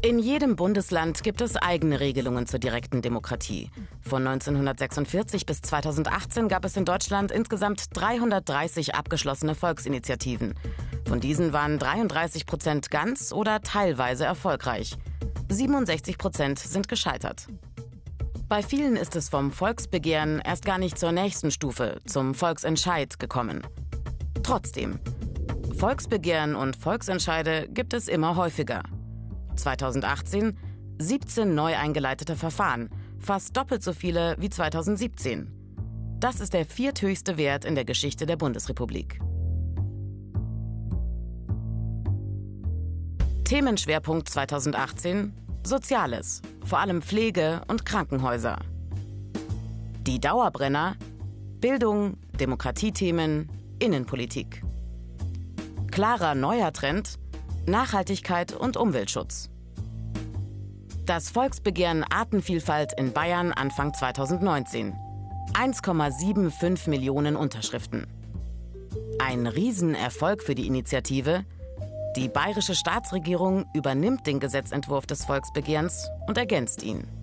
In jedem Bundesland gibt es eigene Regelungen zur direkten Demokratie. Von 1946 bis 2018 gab es in Deutschland insgesamt 330 abgeschlossene Volksinitiativen. Von diesen waren 33 Prozent ganz oder teilweise erfolgreich. 67 Prozent sind gescheitert. Bei vielen ist es vom Volksbegehren erst gar nicht zur nächsten Stufe, zum Volksentscheid gekommen. Trotzdem, Volksbegehren und Volksentscheide gibt es immer häufiger. 2018 17 neu eingeleitete Verfahren, fast doppelt so viele wie 2017. Das ist der vierthöchste Wert in der Geschichte der Bundesrepublik. Themenschwerpunkt 2018 Soziales, vor allem Pflege und Krankenhäuser. Die Dauerbrenner Bildung, Demokratiethemen, Innenpolitik. Klarer neuer Trend Nachhaltigkeit und Umweltschutz. Das Volksbegehren Artenvielfalt in Bayern Anfang 2019. 1,75 Millionen Unterschriften. Ein Riesenerfolg für die Initiative. Die bayerische Staatsregierung übernimmt den Gesetzentwurf des Volksbegehrens und ergänzt ihn.